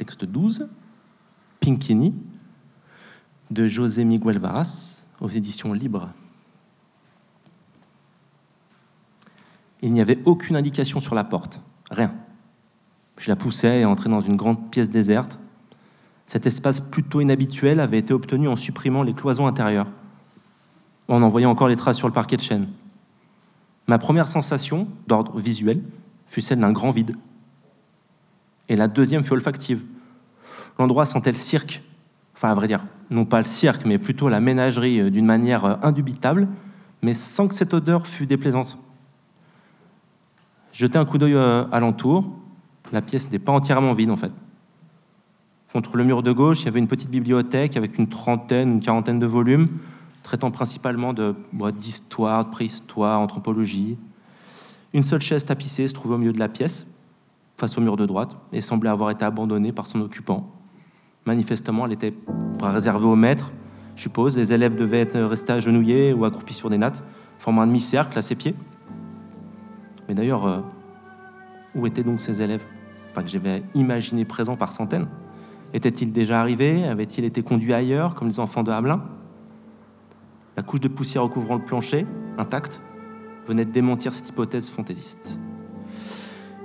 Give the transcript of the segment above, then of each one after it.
Texte 12, Pinkini, de José Miguel Varas, aux éditions libres. Il n'y avait aucune indication sur la porte, rien. Je la poussais et entrais dans une grande pièce déserte. Cet espace plutôt inhabituel avait été obtenu en supprimant les cloisons intérieures, en envoyant encore les traces sur le parquet de chêne. Ma première sensation, d'ordre visuel, fut celle d'un grand vide. Et la deuxième fut olfactive. L'endroit sentait le cirque, enfin à vrai dire, non pas le cirque, mais plutôt la ménagerie euh, d'une manière euh, indubitable, mais sans que cette odeur fût déplaisante. Jeter un coup d'œil euh, alentour, la pièce n'est pas entièrement vide en fait. Contre le mur de gauche, il y avait une petite bibliothèque avec une trentaine, une quarantaine de volumes, traitant principalement d'histoire, de, préhistoire, anthropologie. Une seule chaise tapissée se trouvait au milieu de la pièce, face au mur de droite, et semblait avoir été abandonnée par son occupant. Manifestement, elle était réservée aux maîtres, je suppose. Les élèves devaient être restés agenouillés ou accroupis sur des nattes, formant un demi-cercle à ses pieds. Mais d'ailleurs, euh, où étaient donc ces élèves? Enfin, que j'avais imaginé présents par centaines Étaient-ils déjà arrivés? Avaient-ils été conduits ailleurs, comme les enfants de Hamelin? La couche de poussière recouvrant le plancher, intacte, venait de démentir cette hypothèse fantaisiste.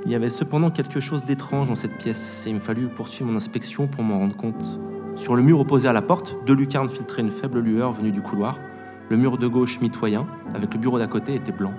Il y avait cependant quelque chose d'étrange dans cette pièce, et il me fallut poursuivre mon inspection pour m'en rendre compte. Sur le mur opposé à la porte, deux lucarnes filtraient une faible lueur venue du couloir. Le mur de gauche mitoyen, avec le bureau d'à côté, était blanc.